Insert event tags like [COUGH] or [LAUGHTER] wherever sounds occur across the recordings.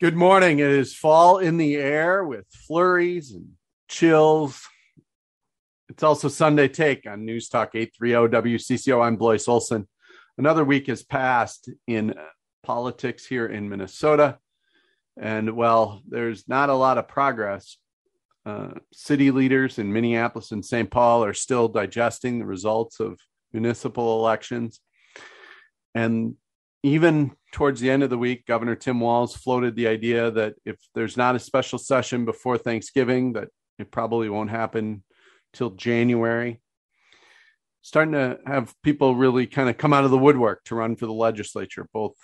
Good morning. It is fall in the air with flurries and chills. It's also Sunday Take on News Talk 830 WCCO. I'm Blois Olson. Another week has passed in politics here in Minnesota. And well, there's not a lot of progress. Uh, city leaders in Minneapolis and St. Paul are still digesting the results of municipal elections. And even towards the end of the week, Governor Tim Walz floated the idea that if there's not a special session before Thanksgiving, that it probably won't happen till January. Starting to have people really kind of come out of the woodwork to run for the legislature, both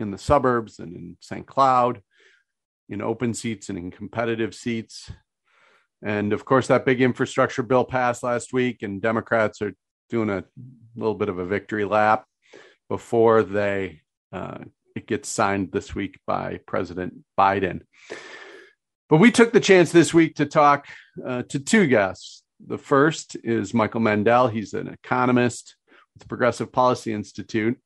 in the suburbs and in St. Cloud, in open seats and in competitive seats. And of course, that big infrastructure bill passed last week, and Democrats are doing a little bit of a victory lap before they uh, it gets signed this week by President Biden. But we took the chance this week to talk uh, to two guests. The first is Michael Mandel. He's an economist with the Progressive Policy Institute.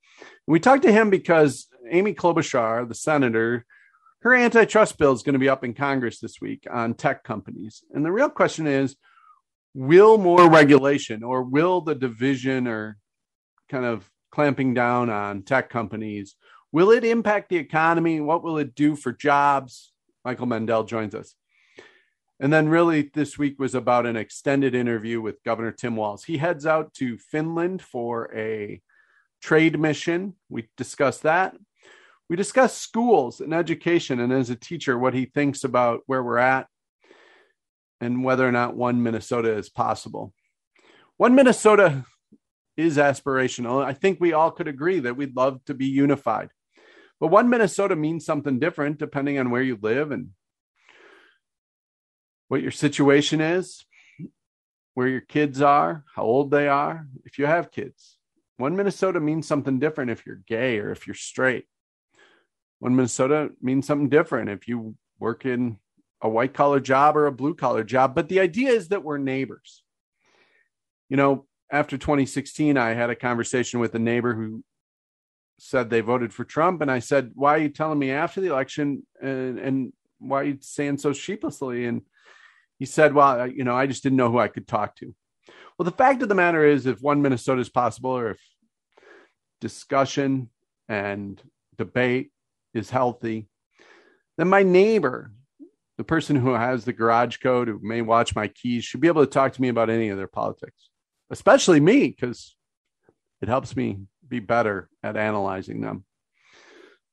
We talked to him because Amy Klobuchar, the senator, her antitrust bill is going to be up in Congress this week on tech companies. And the real question is will more regulation or will the division or kind of clamping down on tech companies. Will it impact the economy? What will it do for jobs? Michael Mandel joins us. And then really this week was about an extended interview with governor tim walz. He heads out to finland for a trade mission. We discussed that. We discussed schools and education and as a teacher what he thinks about where we're at and whether or not one Minnesota is possible. One Minnesota is aspirational. I think we all could agree that we'd love to be unified. But one Minnesota means something different depending on where you live and what your situation is, where your kids are, how old they are, if you have kids. One Minnesota means something different if you're gay or if you're straight. One Minnesota means something different if you work in a white collar job or a blue collar job. But the idea is that we're neighbors. You know, after 2016, I had a conversation with a neighbor who said they voted for Trump. And I said, Why are you telling me after the election? And, and why are you saying so sheepishly? And he said, Well, you know, I just didn't know who I could talk to. Well, the fact of the matter is, if one Minnesota is possible, or if discussion and debate is healthy, then my neighbor the person who has the garage code who may watch my keys should be able to talk to me about any of their politics, especially me, because it helps me be better at analyzing them.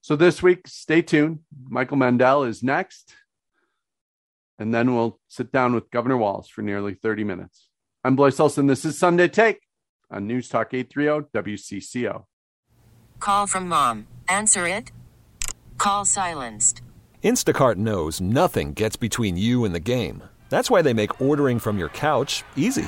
So this week, stay tuned. Michael Mandel is next. And then we'll sit down with Governor Walz for nearly 30 minutes. I'm Blois Olson. This is Sunday Take on News Talk 830 WCCO. Call from mom. Answer it. Call silenced. Instacart knows nothing gets between you and the game. That's why they make ordering from your couch easy.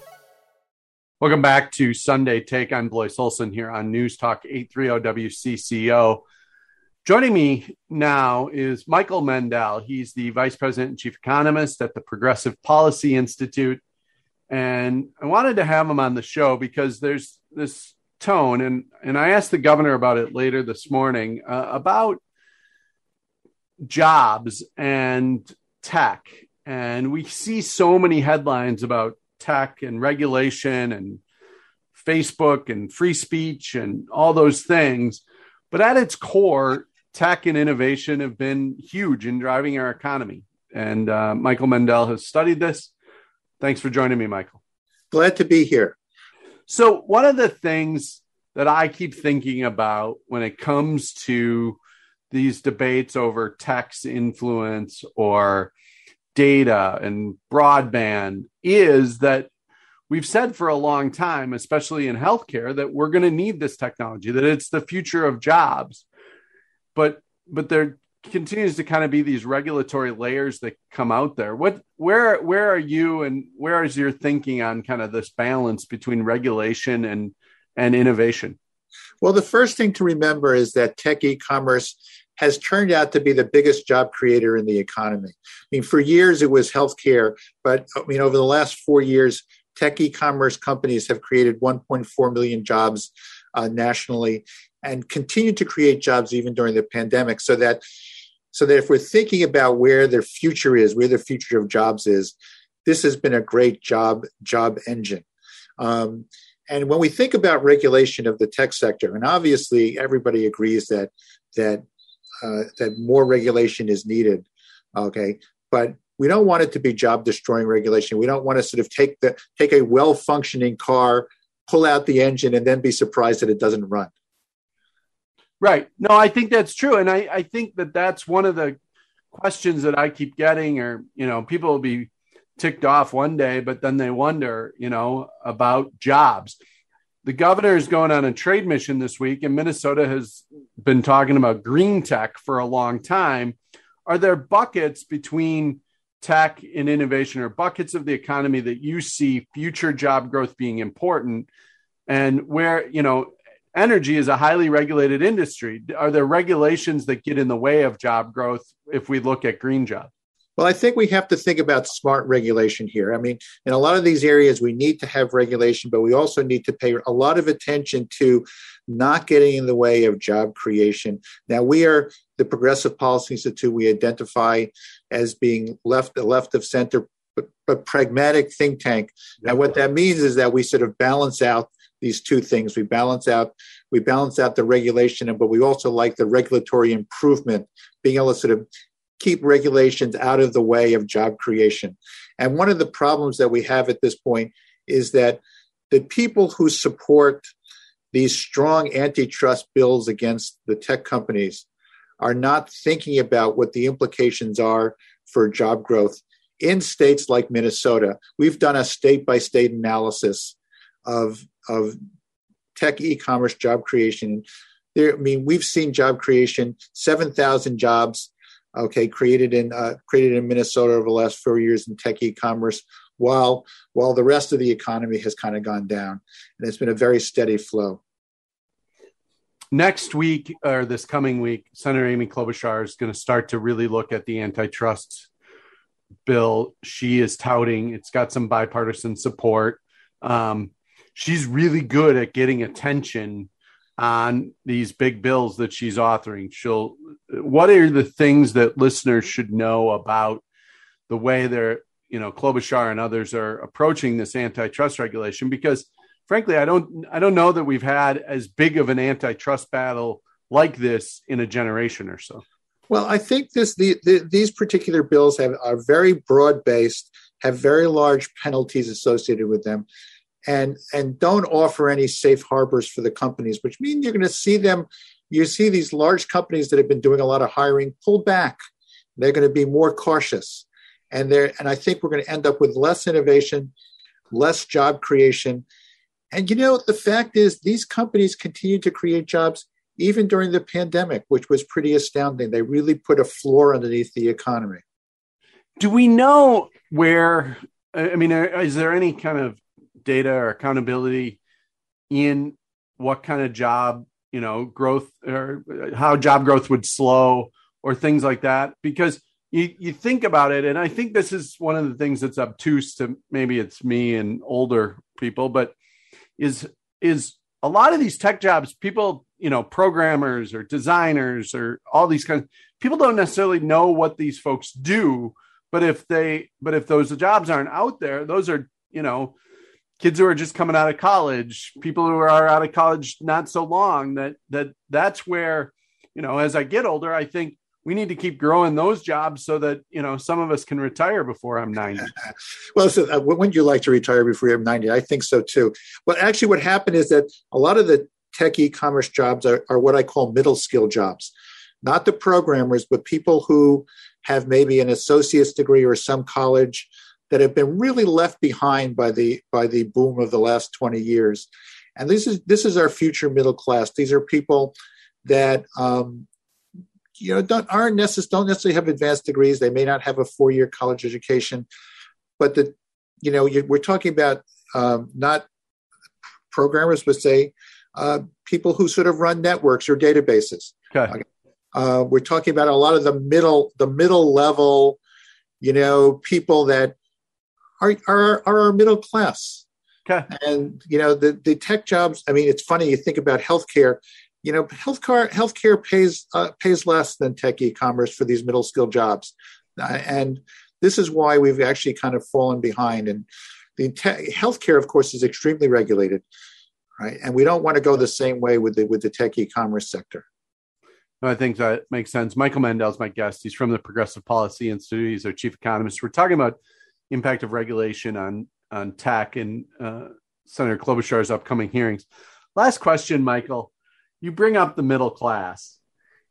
Welcome back to Sunday Take. I'm Blois Olson here on News Talk 830 WCCO. Joining me now is Michael Mandel. He's the Vice President and Chief Economist at the Progressive Policy Institute. And I wanted to have him on the show because there's this tone, and, and I asked the governor about it later this morning uh, about jobs and tech. And we see so many headlines about tech and regulation and Facebook and free speech and all those things. But at its core, tech and innovation have been huge in driving our economy. And uh, Michael Mandel has studied this. Thanks for joining me, Michael. Glad to be here. So, one of the things that I keep thinking about when it comes to these debates over tech's influence or data and broadband is that we've said for a long time, especially in healthcare, that we're going to need this technology, that it's the future of jobs. But but there continues to kind of be these regulatory layers that come out there. What where where are you and where is your thinking on kind of this balance between regulation and and innovation? Well, the first thing to remember is that tech e-commerce has turned out to be the biggest job creator in the economy. I mean, for years it was healthcare, but I mean, over the last four years, tech e-commerce companies have created 1.4 million jobs uh, nationally and continue to create jobs even during the pandemic. So that, so that if we're thinking about where the future is, where the future of jobs is, this has been a great job job engine. Um, and when we think about regulation of the tech sector, and obviously everybody agrees that that uh, that more regulation is needed. Okay, but we don't want it to be job destroying regulation. We don't want to sort of take the take a well functioning car, pull out the engine, and then be surprised that it doesn't run. Right. No, I think that's true, and I, I think that that's one of the questions that I keep getting, or you know, people will be ticked off one day, but then they wonder, you know, about jobs the governor is going on a trade mission this week, and Minnesota has been talking about green tech for a long time. Are there buckets between tech and innovation, or buckets of the economy that you see future job growth being important, and where you know energy is a highly regulated industry? Are there regulations that get in the way of job growth if we look at green jobs? Well, I think we have to think about smart regulation here. I mean, in a lot of these areas, we need to have regulation, but we also need to pay a lot of attention to not getting in the way of job creation. Now, we are the Progressive Policy Institute. We identify as being left, the left of center, but, but pragmatic think tank. And what that means is that we sort of balance out these two things. We balance out we balance out the regulation, but we also like the regulatory improvement, being able to sort of keep regulations out of the way of job creation. And one of the problems that we have at this point is that the people who support these strong antitrust bills against the tech companies are not thinking about what the implications are for job growth in states like Minnesota. We've done a state by state analysis of, of tech e commerce job creation. There, I mean, we've seen job creation, 7,000 jobs okay, created in uh, created in Minnesota over the last four years in tech e-commerce, while while the rest of the economy has kind of gone down. And it's been a very steady flow. Next week or this coming week, Senator Amy Klobuchar is going to start to really look at the antitrust bill she is touting. It's got some bipartisan support. Um, she's really good at getting attention on these big bills that she's authoring. She'll. What are the things that listeners should know about the way they're, you know, Klobuchar and others are approaching this antitrust regulation? Because frankly, I don't, I don't know that we've had as big of an antitrust battle like this in a generation or so. Well, I think this the, the, these particular bills have are very broad based, have very large penalties associated with them, and and don't offer any safe harbors for the companies, which mean you're going to see them. You see these large companies that have been doing a lot of hiring pull back. They're going to be more cautious, and they and I think we're going to end up with less innovation, less job creation, and you know the fact is these companies continue to create jobs even during the pandemic, which was pretty astounding. They really put a floor underneath the economy. Do we know where? I mean, uh, is there any kind of data or accountability in what kind of job, you know, growth or how job growth would slow or things like that? Because you, you think about it, and I think this is one of the things that's obtuse to maybe it's me and older people, but is is a lot of these tech jobs, people you know programmers or designers or all these kinds people don't necessarily know what these folks do but if they but if those jobs aren't out there those are you know kids who are just coming out of college people who are out of college not so long that that that's where you know as i get older i think we need to keep growing those jobs so that you know some of us can retire before i'm 90 [LAUGHS] well so uh, wouldn't you like to retire before you're 90 i think so too. But actually what happened is that a lot of the tech e-commerce jobs are, are what I call middle skill jobs, not the programmers, but people who have maybe an associate's degree or some college that have been really left behind by the by the boom of the last 20 years. And this is this is our future middle class. These are people that um, you know don't aren't necess- don't necessarily have advanced degrees. They may not have a four year college education, but the you know you, we're talking about um, not programmers, but say uh, people who sort of run networks or databases. Okay. Uh, we're talking about a lot of the middle, the middle level, you know, people that are are, are our middle class. Okay. And you know, the the tech jobs. I mean, it's funny you think about healthcare. You know, healthcare healthcare pays uh, pays less than tech e-commerce for these middle skill jobs, uh, and this is why we've actually kind of fallen behind. And the te- healthcare, of course, is extremely regulated right? And we don't want to go the same way with the with the tech e-commerce sector. I think that makes sense. Michael Mandel is my guest. He's from the Progressive Policy Institute. He's our chief economist. We're talking about impact of regulation on on tech and uh, Senator Klobuchar's upcoming hearings. Last question, Michael. You bring up the middle class.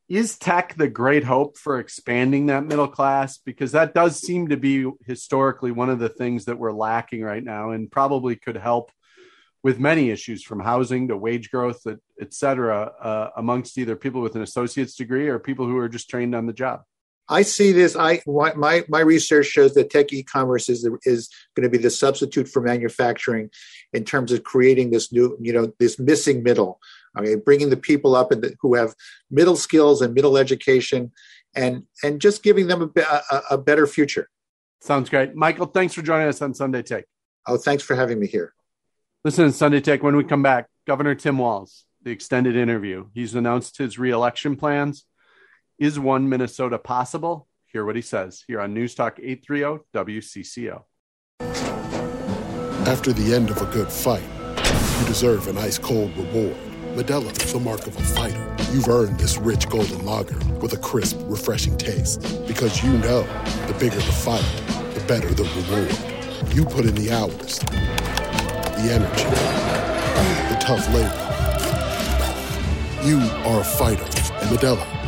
Is tech the great hope for expanding that middle class? Because that does seem to be historically one of the things that we're lacking right now, and probably could help with many issues from housing to wage growth, et cetera, uh, amongst either people with an associate's degree or people who are just trained on the job. I see this. I my my research shows that tech e-commerce is is going to be the substitute for manufacturing in terms of creating this new, you know, this missing middle. I mean, bringing the people up and who have middle skills and middle education, and and just giving them a, a, a better future. Sounds great, Michael. Thanks for joining us on Sunday Take. Oh, thanks for having me here. Listen to Sunday Take when we come back. Governor Tim Walz, the extended interview. He's announced his reelection plans. Is one Minnesota possible? Hear what he says here on News Talk 830 WCCO. After the end of a good fight, you deserve an ice cold reward. Modelo is the mark of a fighter. You've earned this rich golden lager with a crisp, refreshing taste. Because you know the bigger the fight, the better the reward. You put in the hours the energy, the tough labor. You are a fighter, and Modelo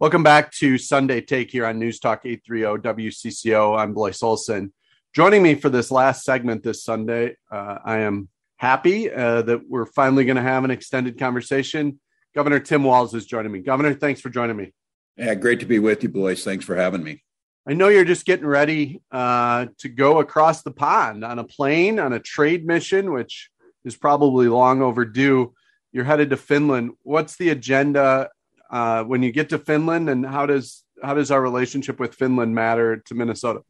Welcome back to Sunday Take here on News Talk 830 WCCO. I'm Blois Olson. Joining me for this last segment this Sunday, uh, I am happy uh, that we're finally going to have an extended conversation. Governor Tim Walz is joining me. Governor, thanks for joining me. Yeah, great to be with you, Blois. Thanks for having me. I know you're just getting ready uh, to go across the pond on a plane on a trade mission, which is probably long overdue. You're headed to Finland. What's the agenda uh, when you get to Finland, and how does how does our relationship with Finland matter to Minnesota?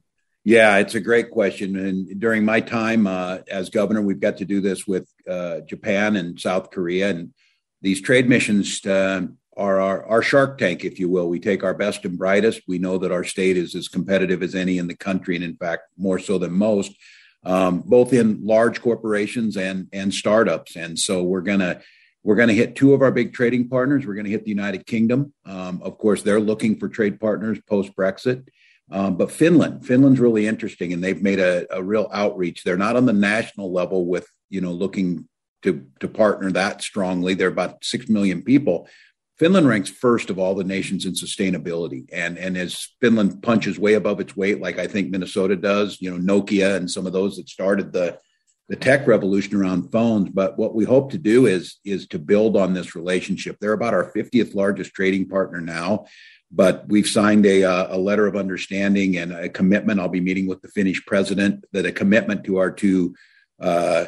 Yeah, it's a great question. And during my time uh, as governor, we've got to do this with uh, Japan and South Korea, and these trade missions uh, are our, our shark tank, if you will. We take our best and brightest. We know that our state is as competitive as any in the country, and in fact, more so than most, um, both in large corporations and and startups. And so we're going to we're going to hit two of our big trading partners. We're going to hit the United Kingdom. Um, of course, they're looking for trade partners post Brexit. Um, but Finland, Finland's really interesting, and they've made a, a, real outreach. They're not on the national level with you know looking to to partner that strongly. They're about six million people. Finland ranks first of all the nations in sustainability, and and as Finland punches way above its weight, like I think Minnesota does, you know Nokia and some of those that started the the tech revolution around phones. But what we hope to do is is to build on this relationship. They're about our 50th largest trading partner now, but we've signed a uh, a letter of understanding and a commitment. I'll be meeting with the Finnish president that a commitment to our two. Uh,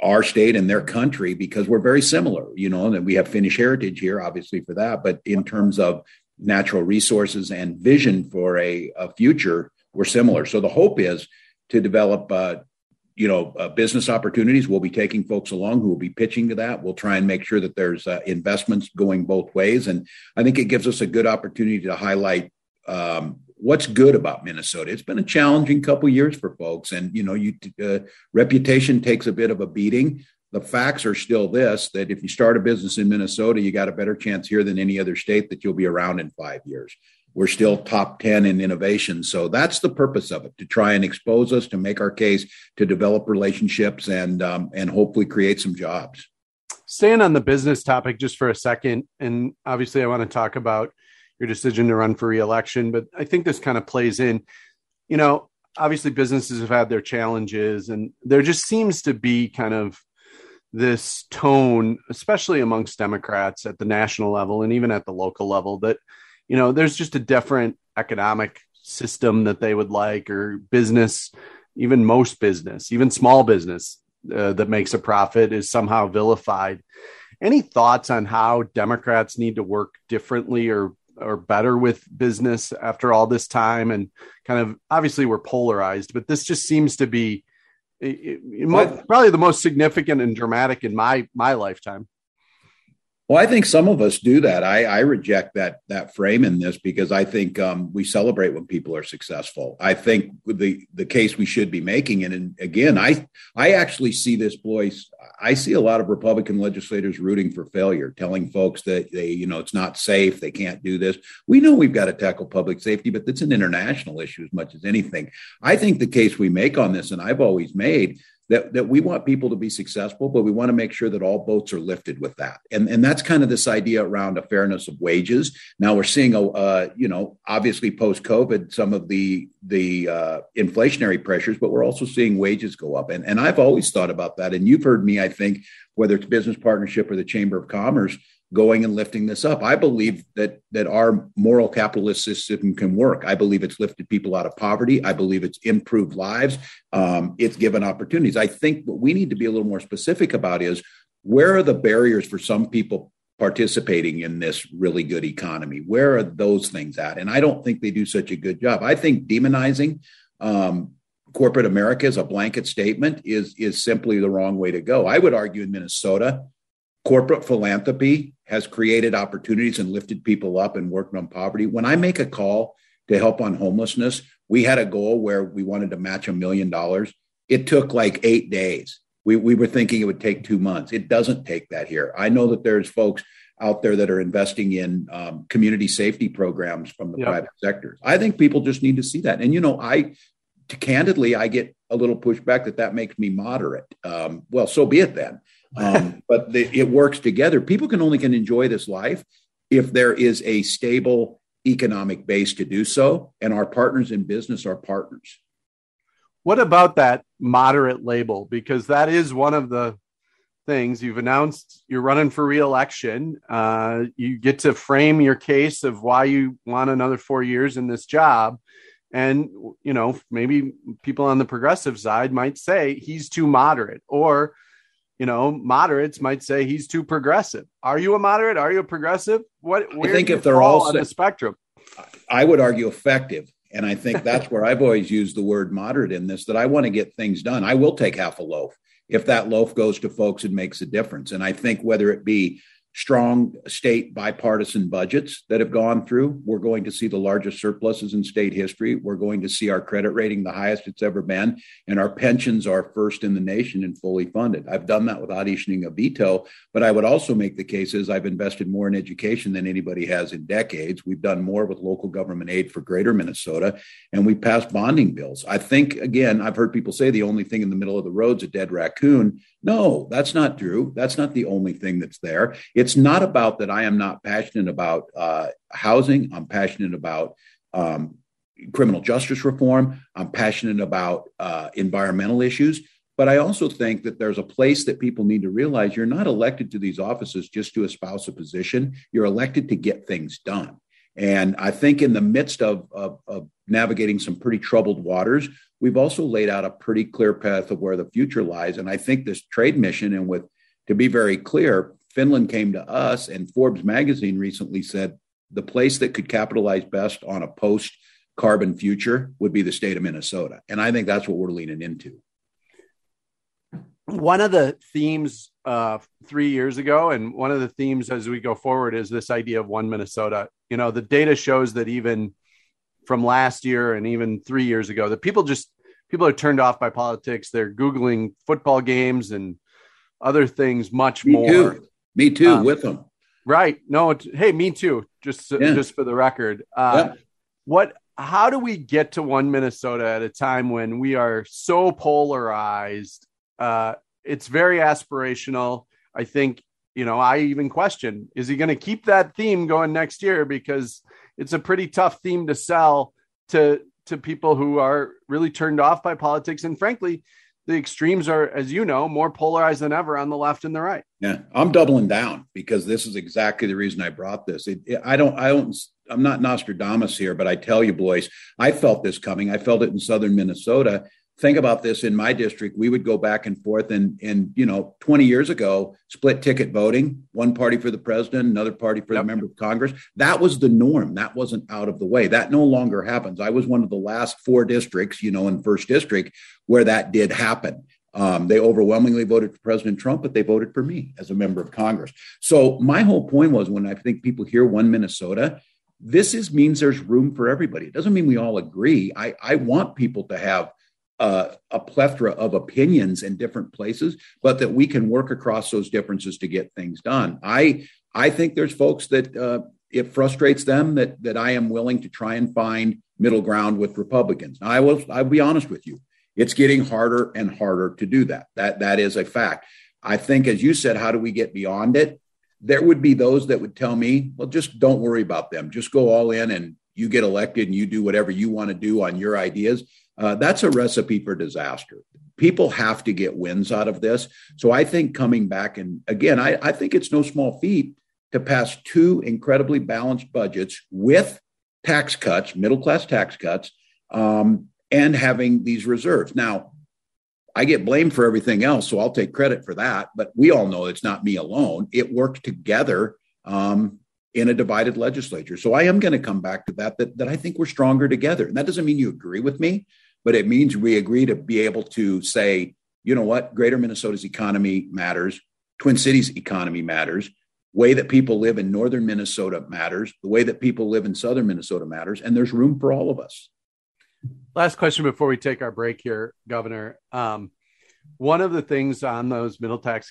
our state and their country because we're very similar, you know, and we have Finnish heritage here, obviously, for that. But in terms of natural resources and vision for a, a future, we're similar. So the hope is to develop uh, you know, uh, business opportunities. We'll be taking folks along who will be pitching to that. We'll try and make sure that there's uh, investments going both ways. And I think it gives us a good opportunity to highlight um, what's good about Minnesota. It's been a challenging couple years for folks, and you know, you uh, reputation takes a bit of a beating. The facts are still this: that if you start a business in Minnesota, you got a better chance here than any other state that you'll be around in five years we're still top 10 in innovation. So that's the purpose of it to try and expose us, to make our case, to develop relationships, and, um, and hopefully create some jobs. Staying on the business topic just for a second, and obviously I want to talk about your decision to run for reelection, but I think this kind of plays in. You know, obviously businesses have had their challenges, and there just seems to be kind of this tone, especially amongst Democrats at the national level and even at the local level, that you know, there's just a different economic system that they would like, or business, even most business, even small business uh, that makes a profit is somehow vilified. Any thoughts on how Democrats need to work differently or or better with business after all this time? And kind of obviously we're polarized, but this just seems to be it, it, probably the most significant and dramatic in my my lifetime. Well, I think some of us do that. I, I reject that that frame in this because I think um, we celebrate when people are successful. I think the the case we should be making, and, and again, I I actually see this, Blois. I see a lot of Republican legislators rooting for failure, telling folks that they, you know, it's not safe, they can't do this. We know we've got to tackle public safety, but that's an international issue as much as anything. I think the case we make on this, and I've always made that, that we want people to be successful, but we want to make sure that all boats are lifted with that. And, and that's kind of this idea around a fairness of wages. Now we're seeing, a, uh, you know, obviously post COVID, some of the, the uh, inflationary pressures, but we're also seeing wages go up. And, and I've always thought about that. And you've heard me, I think, whether it's business partnership or the Chamber of Commerce, going and lifting this up. I believe that that our moral capitalist system can work. I believe it's lifted people out of poverty. I believe it's improved lives. Um, it's given opportunities. I think what we need to be a little more specific about is where are the barriers for some people participating in this really good economy? Where are those things at? And I don't think they do such a good job. I think demonizing um, corporate America as a blanket statement is is simply the wrong way to go. I would argue in Minnesota corporate philanthropy has created opportunities and lifted people up and worked on poverty. When I make a call to help on homelessness, we had a goal where we wanted to match a million dollars. It took like eight days. We, we were thinking it would take two months. It doesn't take that here. I know that there's folks out there that are investing in um, community safety programs from the yep. private sector. I think people just need to see that. And, you know, I, candidly, I get a little pushback that that makes me moderate. Um, well, so be it then. Um, [LAUGHS] but the, it works together. People can only can enjoy this life if there is a stable economic base to do so, and our partners in business are partners. What about that moderate label? Because that is one of the things you've announced you're running for reelection. Uh, you get to frame your case of why you want another four years in this job. And, you know, maybe people on the progressive side might say he's too moderate, or, you know, moderates might say he's too progressive. Are you a moderate? Are you a progressive? What I think if they're all on the spectrum, I would argue effective. And I think that's where I've always used the word moderate in this that I want to get things done. I will take half a loaf if that loaf goes to folks and makes a difference. And I think whether it be strong state bipartisan budgets that have gone through. We're going to see the largest surpluses in state history. We're going to see our credit rating the highest it's ever been, and our pensions are first in the nation and fully funded. I've done that without issuing a veto, but I would also make the case is I've invested more in education than anybody has in decades. We've done more with local government aid for greater Minnesota, and we passed bonding bills. I think, again, I've heard people say the only thing in the middle of the road is a dead raccoon. No, that's not true. That's not the only thing that's there. It's not about that I am not passionate about uh, housing. I'm passionate about um, criminal justice reform. I'm passionate about uh, environmental issues. But I also think that there's a place that people need to realize you're not elected to these offices just to espouse a position, you're elected to get things done. And I think in the midst of, of, of, navigating some pretty troubled waters, we've also laid out a pretty clear path of where the future lies. And I think this trade mission, and with to be very clear, Finland came to us, and Forbes magazine recently said the place that could capitalize best on a post carbon future would be the state of Minnesota. And I think that's what we're leaning into. One of the themes uh, three years ago, and one of the themes as we go forward is this idea of one Minnesota. You know, the data shows that even from last year and even three years ago, that people just people are turned off by politics. They're googling football games and other things much me more. Too. Me too, um, with them. Right? No. hey, me too. Just yeah. just for the record. Uh. What? How do we get to one Minnesota at a time when we are so polarized? Uh, it's very aspirational. I think you know. I even question: Is he going to keep that theme going next year? Because it's a pretty tough theme to sell to to people who are really turned off by politics. And frankly the extremes are as you know more polarized than ever on the left and the right. Yeah i'm doubling down because this is exactly the reason i brought this. It, it, i don't i don't i'm not nostradamus here but i tell you Blois i felt this coming. I felt it in southern minnesota think about this in my district we would go back and forth and and you know 20 years ago split ticket voting one party for the president another party for yep. the member of congress that was the norm that wasn't out of the way that no longer happens i was one of the last four districts you know in first district where that did happen um, they overwhelmingly voted for President Trump, but they voted for me as a member of Congress. So my whole point was when I think people hear one Minnesota, this is means there's room for everybody. It doesn't mean we all agree. I, I want people to have uh, a plethora of opinions in different places, but that we can work across those differences to get things done. I I think there's folks that uh, it frustrates them that that I am willing to try and find middle ground with Republicans. Now, I will I'll be honest with you, it's getting harder and harder to do that. That that is a fact. I think, as you said, how do we get beyond it? There would be those that would tell me, well, just don't worry about them. Just go all in and you get elected and you do whatever you want to do on your ideas uh, that's a recipe for disaster. People have to get wins out of this. So I think coming back and again, I, I think it's no small feat to pass two incredibly balanced budgets with tax cuts, middle class tax cuts, um, and having these reserves. Now, I get blamed for everything else, so I'll take credit for that. But we all know it's not me alone. It worked together um, in a divided legislature. So I am going to come back to that, that. That I think we're stronger together. And that doesn't mean you agree with me, but it means we agree to be able to say, you know what, greater Minnesota's economy matters, Twin Cities economy matters. way that people live in northern Minnesota matters. The way that people live in southern Minnesota matters. And there's room for all of us. Last question before we take our break here, Governor. Um, one of the things on those middle tax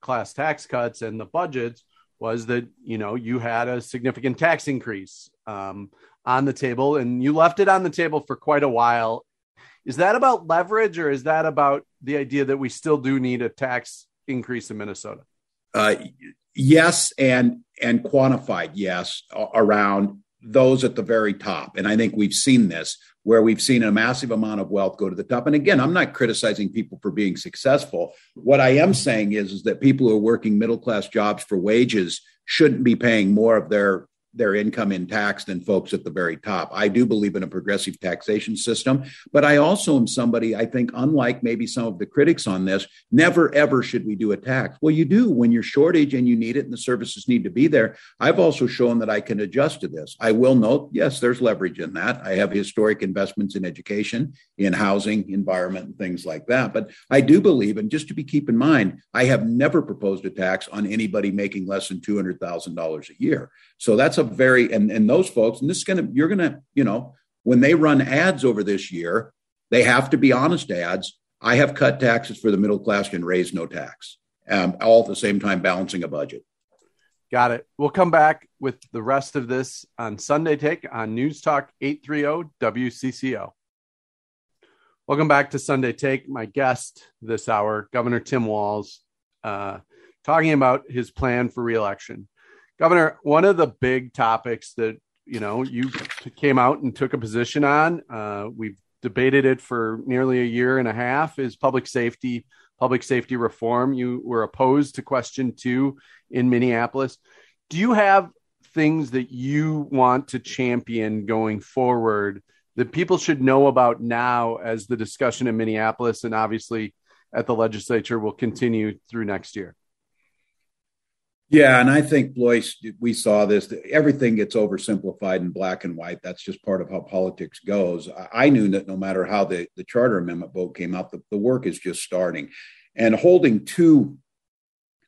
class tax cuts and the budgets was that you know you had a significant tax increase um, on the table and you left it on the table for quite a while is that about leverage or is that about the idea that we still do need a tax increase in minnesota uh, yes and and quantified yes around those at the very top and i think we've seen this where we've seen a massive amount of wealth go to the top. And again, I'm not criticizing people for being successful. What I am saying is, is that people who are working middle class jobs for wages shouldn't be paying more of their their income in tax than folks at the very top. I do believe in a progressive taxation system, but I also am somebody, I think, unlike maybe some of the critics on this, never ever should we do a tax. Well, you do when you're shortage and you need it and the services need to be there. I've also shown that I can adjust to this. I will note, yes, there's leverage in that. I have historic investments in education, in housing, environment, and things like that. But I do believe, and just to be keep in mind, I have never proposed a tax on anybody making less than $200,000 a year. So that's a very and and those folks, and this is gonna you're gonna you know when they run ads over this year, they have to be honest ads. I have cut taxes for the middle class and raised no tax, um, all at the same time balancing a budget. Got it. We'll come back with the rest of this on Sunday Take on News Talk 830 WCCO. Welcome back to Sunday Take. My guest this hour, Governor Tim Walz, uh, talking about his plan for reelection. Governor, one of the big topics that you know you came out and took a position on, uh, we've debated it for nearly a year and a half, is public safety, public safety reform. You were opposed to question two in Minneapolis. Do you have things that you want to champion going forward that people should know about now as the discussion in Minneapolis and obviously at the legislature will continue through next year? Yeah, and I think Blois, we saw this. Everything gets oversimplified in black and white. That's just part of how politics goes. I knew that no matter how the, the charter amendment vote came out, the, the work is just starting. And holding two,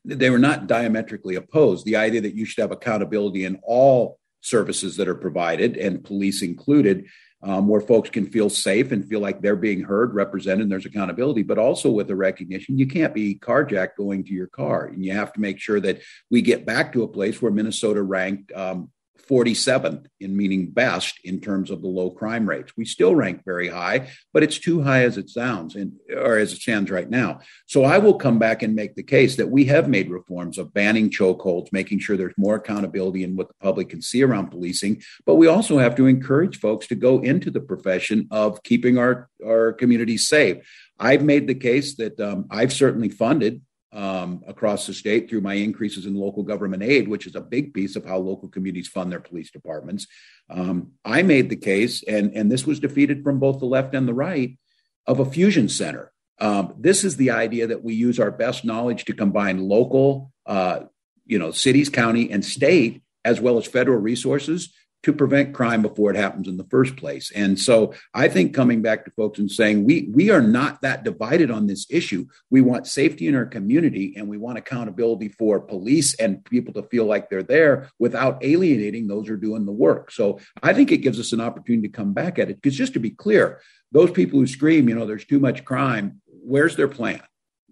they were not diametrically opposed. The idea that you should have accountability in all services that are provided, and police included, um, where folks can feel safe and feel like they're being heard, represented, and there's accountability, but also with the recognition you can't be carjacked going to your car. And you have to make sure that we get back to a place where Minnesota ranked um, 47th in meaning best in terms of the low crime rates. We still rank very high, but it's too high as it sounds and or as it stands right now. So I will come back and make the case that we have made reforms of banning chokeholds, making sure there's more accountability in what the public can see around policing, but we also have to encourage folks to go into the profession of keeping our our communities safe. I've made the case that um, I've certainly funded um, across the state through my increases in local government aid, which is a big piece of how local communities fund their police departments. Um, I made the case, and, and this was defeated from both the left and the right, of a fusion center. Um, this is the idea that we use our best knowledge to combine local, uh, you know, cities, county, and state, as well as federal resources to prevent crime before it happens in the first place. And so I think coming back to folks and saying we we are not that divided on this issue. We want safety in our community and we want accountability for police and people to feel like they're there without alienating those who are doing the work. So I think it gives us an opportunity to come back at it because just to be clear, those people who scream, you know, there's too much crime, where's their plan?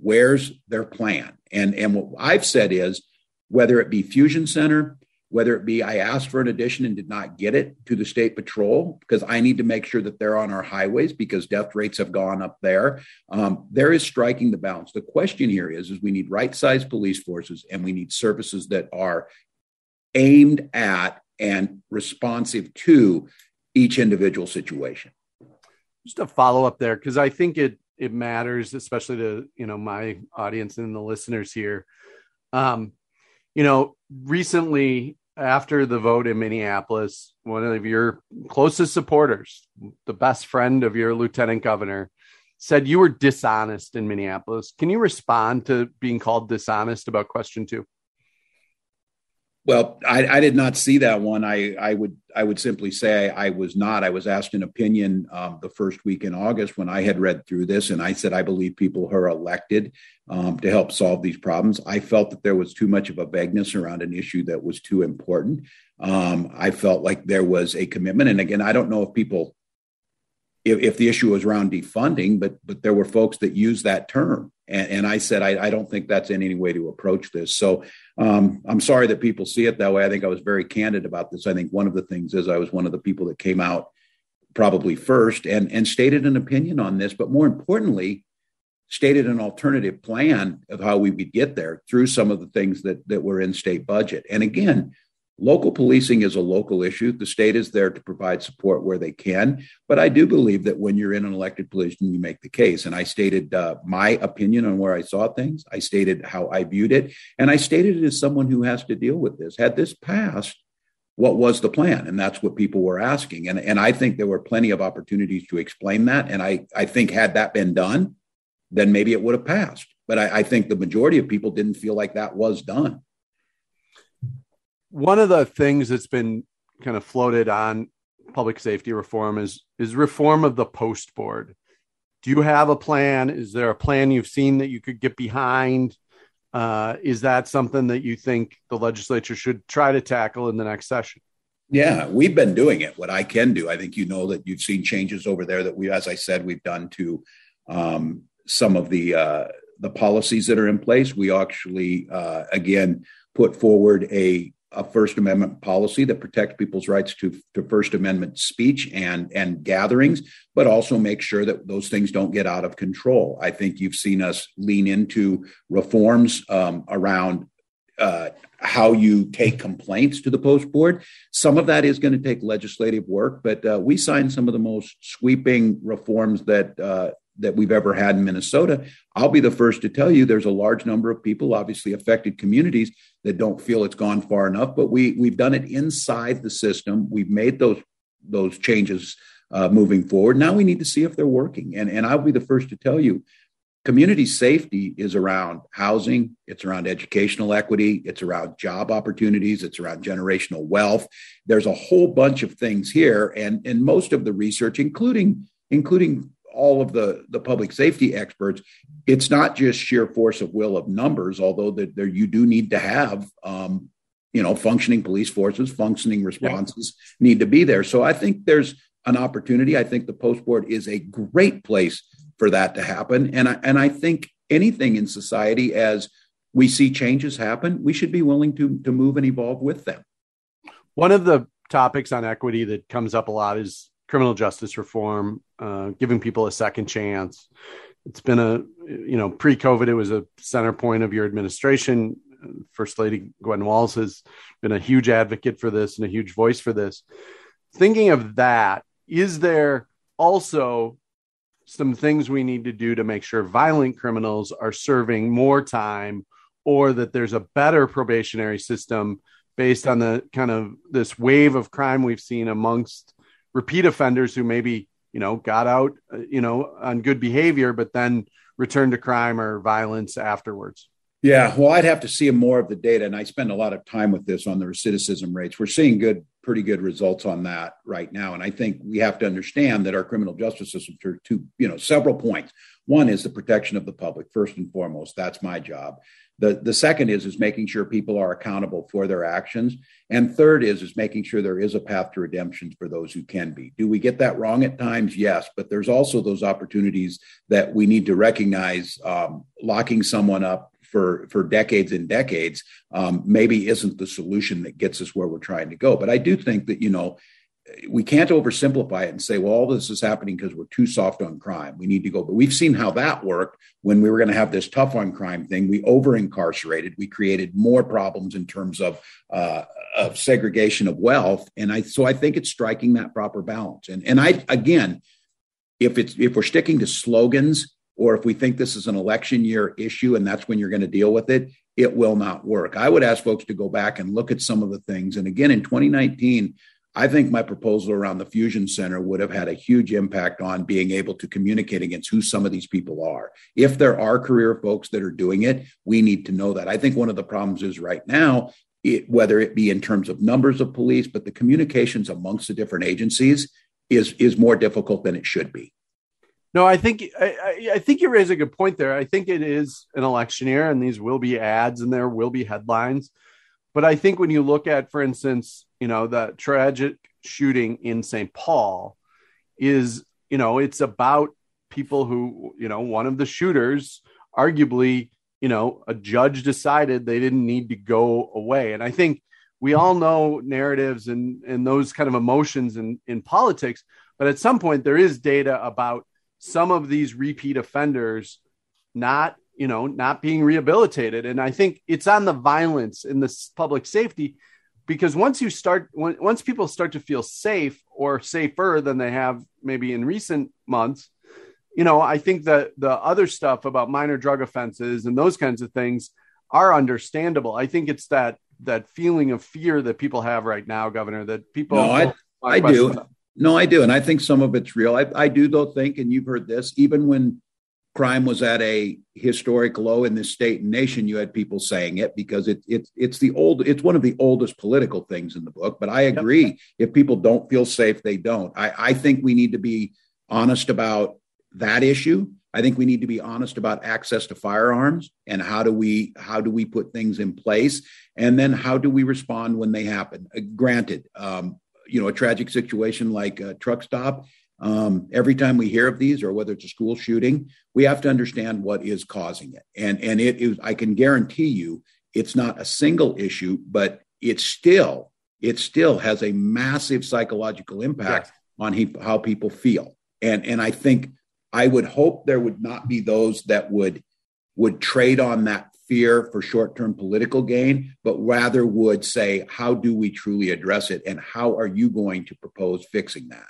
Where's their plan? And and what I've said is whether it be Fusion Center, whether it be I asked for an addition and did not get it to the state patrol because I need to make sure that they're on our highways because death rates have gone up there. Um, there is striking the balance. The question here is, is we need right-sized police forces and we need services that are aimed at and responsive to each individual situation. Just a follow up there because I think it it matters, especially to you know my audience and the listeners here. Um, you know, recently after the vote in Minneapolis, one of your closest supporters, the best friend of your lieutenant governor, said you were dishonest in Minneapolis. Can you respond to being called dishonest about question two? Well, I, I, did not see that one. I, I would I would simply say I was not. I was asked an opinion um, the first week in August when I had read through this, and I said I believe people are elected um, to help solve these problems. I felt that there was too much of a vagueness around an issue that was too important. Um, I felt like there was a commitment, and again, I don't know if people if, if, the issue was around defunding, but but there were folks that used that term, and, and I said I, I, don't think that's in any way to approach this. So um, I'm sorry that people see it that way. I think I was very candid about this. I think one of the things is I was one of the people that came out probably first and and stated an opinion on this, but more importantly, stated an alternative plan of how we would get there through some of the things that that were in state budget. And again, Local policing is a local issue. The state is there to provide support where they can. But I do believe that when you're in an elected position, you make the case. And I stated uh, my opinion on where I saw things. I stated how I viewed it. And I stated it as someone who has to deal with this. Had this passed, what was the plan? And that's what people were asking. And, and I think there were plenty of opportunities to explain that. And I, I think had that been done, then maybe it would have passed. But I, I think the majority of people didn't feel like that was done one of the things that's been kind of floated on public safety reform is is reform of the post board. Do you have a plan? Is there a plan you've seen that you could get behind? Uh, is that something that you think the legislature should try to tackle in the next session? Yeah, we've been doing it. What I can do, I think you know that you've seen changes over there that we, as I said, we've done to um, some of the uh, the policies that are in place. We actually, uh, again, put forward a a First Amendment policy that protects people's rights to, to First Amendment speech and, and gatherings, but also make sure that those things don't get out of control. I think you've seen us lean into reforms um, around uh, how you take complaints to the post board. Some of that is going to take legislative work, but uh, we signed some of the most sweeping reforms that uh, that we've ever had in Minnesota. I'll be the first to tell you there's a large number of people, obviously affected communities, that don't feel it's gone far enough. But we we've done it inside the system. We've made those those changes uh, moving forward. Now we need to see if they're working. And and I'll be the first to tell you, community safety is around housing. It's around educational equity. It's around job opportunities. It's around generational wealth. There's a whole bunch of things here, and and most of the research, including including all of the, the public safety experts, it's not just sheer force of will of numbers, although that there you do need to have um, you know functioning police forces, functioning responses yeah. need to be there. So I think there's an opportunity. I think the post board is a great place for that to happen. And I and I think anything in society as we see changes happen, we should be willing to to move and evolve with them. One of the topics on equity that comes up a lot is criminal justice reform, uh, giving people a second chance. It's been a, you know, pre COVID, it was a center point of your administration. First Lady Gwen Walz has been a huge advocate for this and a huge voice for this. Thinking of that, is there also some things we need to do to make sure violent criminals are serving more time or that there's a better probationary system based on the kind of this wave of crime we've seen amongst repeat offenders who maybe you know got out uh, you know on good behavior but then returned to crime or violence afterwards. Yeah well i'd have to see more of the data and i spend a lot of time with this on the recidivism rates. We're seeing good pretty good results on that right now and i think we have to understand that our criminal justice system are two you know several points. One is the protection of the public first and foremost. That's my job the, the second is is making sure people are accountable for their actions. And third is is making sure there is a path to redemption for those who can be. Do we get that wrong at times? Yes, but there's also those opportunities that we need to recognize. Um, locking someone up for for decades and decades um, maybe isn't the solution that gets us where we're trying to go. But I do think that you know we can't oversimplify it and say, well, all this is happening because we're too soft on crime. We need to go. But we've seen how that worked when we were going to have this tough on crime thing. We over incarcerated. We created more problems in terms of uh, of segregation of wealth. And I so I think it's striking that proper balance. And and I again, if it's if we're sticking to slogans or if we think this is an election year issue and that's when you're going to deal with it, it will not work. I would ask folks to go back and look at some of the things. And again, in 2019 I think my proposal around the Fusion Center would have had a huge impact on being able to communicate against who some of these people are. If there are career folks that are doing it, we need to know that. I think one of the problems is right now, it, whether it be in terms of numbers of police, but the communications amongst the different agencies is is more difficult than it should be. No, I think I, I, think you raise a good point there. I think it is an election year, and these will be ads and there will be headlines. But I think when you look at, for instance, you know, the tragic shooting in St. Paul is, you know, it's about people who, you know, one of the shooters, arguably, you know, a judge decided they didn't need to go away. And I think we all know narratives and and those kind of emotions in in politics, but at some point there is data about some of these repeat offenders not you know not being rehabilitated and i think it's on the violence in the public safety because once you start when, once people start to feel safe or safer than they have maybe in recent months you know i think that the other stuff about minor drug offenses and those kinds of things are understandable i think it's that that feeling of fear that people have right now governor that people no, I, I do no, I do. And I think some of it's real. I, I do, though, think, and you've heard this, even when crime was at a historic low in this state and nation, you had people saying it because it, it, it's the old, it's one of the oldest political things in the book. But I agree. Yep. If people don't feel safe, they don't. I, I think we need to be honest about that issue. I think we need to be honest about access to firearms and how do we how do we put things in place, and then how do we respond when they happen. Uh, granted, um, you know a tragic situation like a truck stop um, every time we hear of these or whether it's a school shooting we have to understand what is causing it and and it is i can guarantee you it's not a single issue but it still it still has a massive psychological impact yes. on he, how people feel and and i think i would hope there would not be those that would would trade on that fear for short term political gain, but rather would say, how do we truly address it? And how are you going to propose fixing that?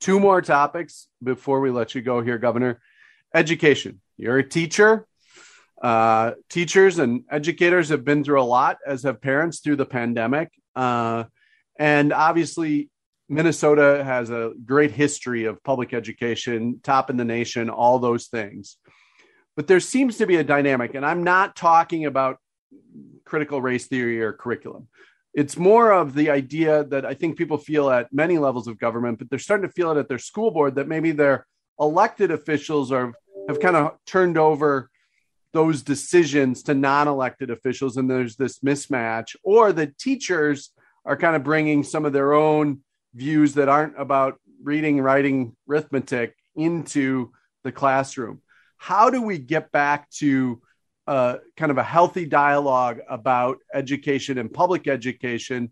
Two more topics before we let you go here, Governor. Education. You're a teacher. Uh, teachers and educators have been through a lot, as have parents through the pandemic. Uh, and obviously, Minnesota has a great history of public education, top in the nation, all those things but there seems to be a dynamic, and I'm not talking about critical race theory or curriculum. It's more of the idea that I think people feel at many levels of government, but they're starting to feel it at their school board that maybe their elected officials are have kind of turned over those decisions to non-elected officials and there's this mismatch or the teachers are kind of bringing some of their own views that aren't about reading writing arithmetic into the classroom. How do we get back to kind of a healthy dialogue about education and public education,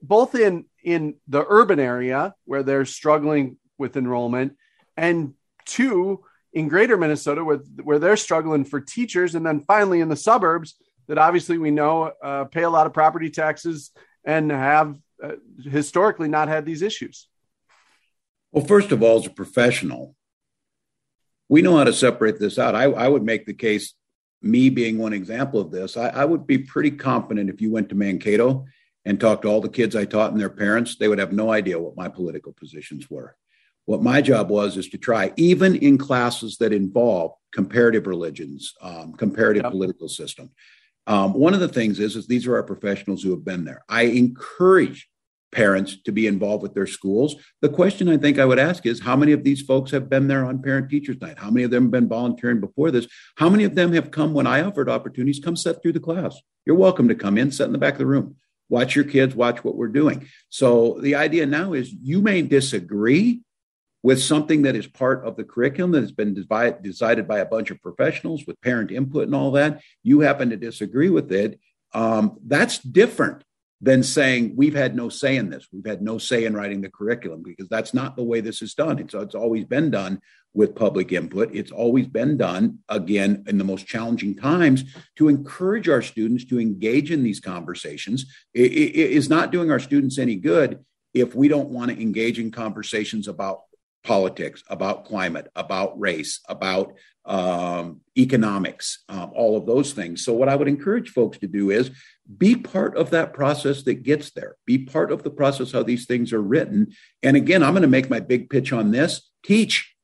both in in the urban area where they're struggling with enrollment, and two in greater Minnesota where, where they're struggling for teachers, and then finally in the suburbs that obviously we know uh, pay a lot of property taxes and have uh, historically not had these issues. Well, first of all, as a professional, we know how to separate this out. I, I would make the case, me being one example of this, I, I would be pretty confident if you went to Mankato and talked to all the kids I taught and their parents, they would have no idea what my political positions were. What my job was is to try, even in classes that involve comparative religions, um, comparative yep. political system. Um, one of the things is, is these are our professionals who have been there. I encourage parents to be involved with their schools. The question I think I would ask is how many of these folks have been there on parent teachers night? How many of them have been volunteering before this? How many of them have come when I offered opportunities? Come sit through the class. You're welcome to come in, sit in the back of the room, watch your kids, watch what we're doing. So the idea now is you may disagree with something that is part of the curriculum that has been decided by a bunch of professionals with parent input and all that. You happen to disagree with it. Um, that's different than saying we've had no say in this. We've had no say in writing the curriculum because that's not the way this is done. It's, it's always been done with public input. It's always been done, again, in the most challenging times to encourage our students to engage in these conversations. It, it is not doing our students any good if we don't want to engage in conversations about politics, about climate, about race, about um, economics, um, all of those things. So, what I would encourage folks to do is be part of that process that gets there. Be part of the process how these things are written. And again, I'm going to make my big pitch on this teach,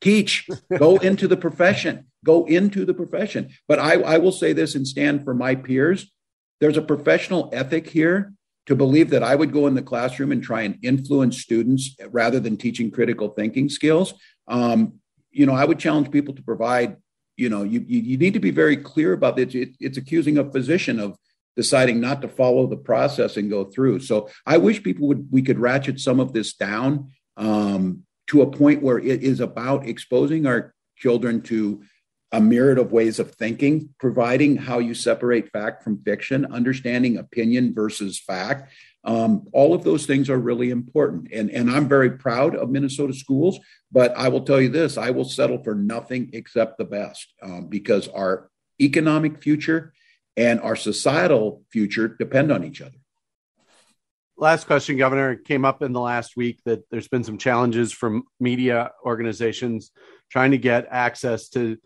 teach, [LAUGHS] go into the profession, go into the profession. But I, I will say this and stand for my peers there's a professional ethic here to believe that I would go in the classroom and try and influence students rather than teaching critical thinking skills. Um, you know, I would challenge people to provide. You know, you you, need to be very clear about it. It's accusing a physician of deciding not to follow the process and go through. So I wish people would we could ratchet some of this down um, to a point where it is about exposing our children to a myriad of ways of thinking, providing how you separate fact from fiction, understanding opinion versus fact. Um, all of those things are really important. And, and I'm very proud of Minnesota schools, but I will tell you this I will settle for nothing except the best um, because our economic future and our societal future depend on each other. Last question, Governor. It came up in the last week that there's been some challenges from media organizations trying to get access to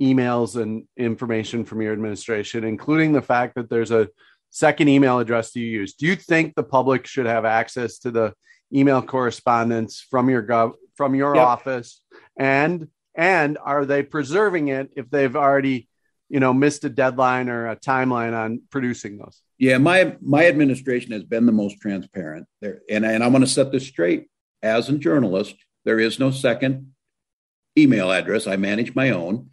emails and information from your administration, including the fact that there's a second email address you use. Do you think the public should have access to the email correspondence from your gov from your yep. office? And and are they preserving it if they've already you know missed a deadline or a timeline on producing those? Yeah my my administration has been the most transparent. There and, and i want to set this straight. As a journalist there is no second email address. I manage my own.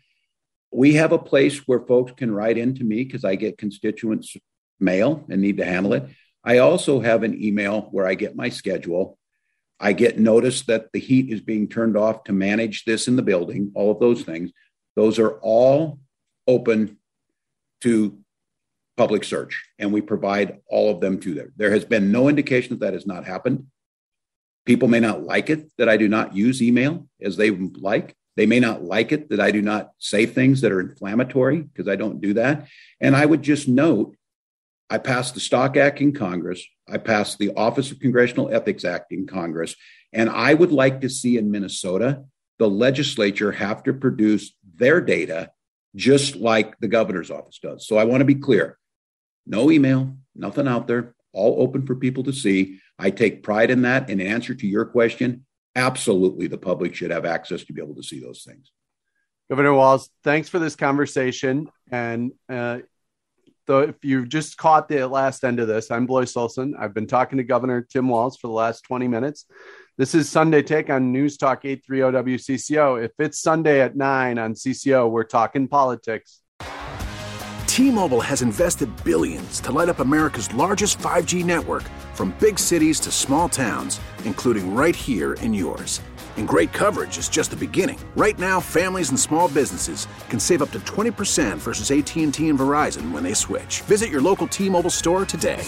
We have a place where folks can write into me because i get constituents mail and need to handle it. I also have an email where i get my schedule. I get notice that the heat is being turned off to manage this in the building all of those things. Those are all open to public search, and we provide all of them to them. There has been no indication that that has not happened. People may not like it that I do not use email as they like. They may not like it that I do not say things that are inflammatory because I don't do that. And I would just note I passed the Stock Act in Congress. I passed the Office of Congressional Ethics Act in Congress. And I would like to see in Minnesota the legislature have to produce their data just like the governor's office does. So I want to be clear no email, nothing out there, all open for people to see. I take pride in that. In answer to your question, absolutely the public should have access to be able to see those things. Governor Walz, thanks for this conversation. And uh, if you've just caught the last end of this, I'm Blois Olson. I've been talking to Governor Tim Walz for the last 20 minutes. This is Sunday Take on News Talk 830 WCCO. If it's Sunday at 9 on CCO, we're talking politics. T Mobile has invested billions to light up America's largest 5G network from big cities to small towns, including right here in yours. And great coverage is just the beginning. Right now, families and small businesses can save up to 20% versus AT&T and Verizon when they switch. Visit your local T-Mobile store today.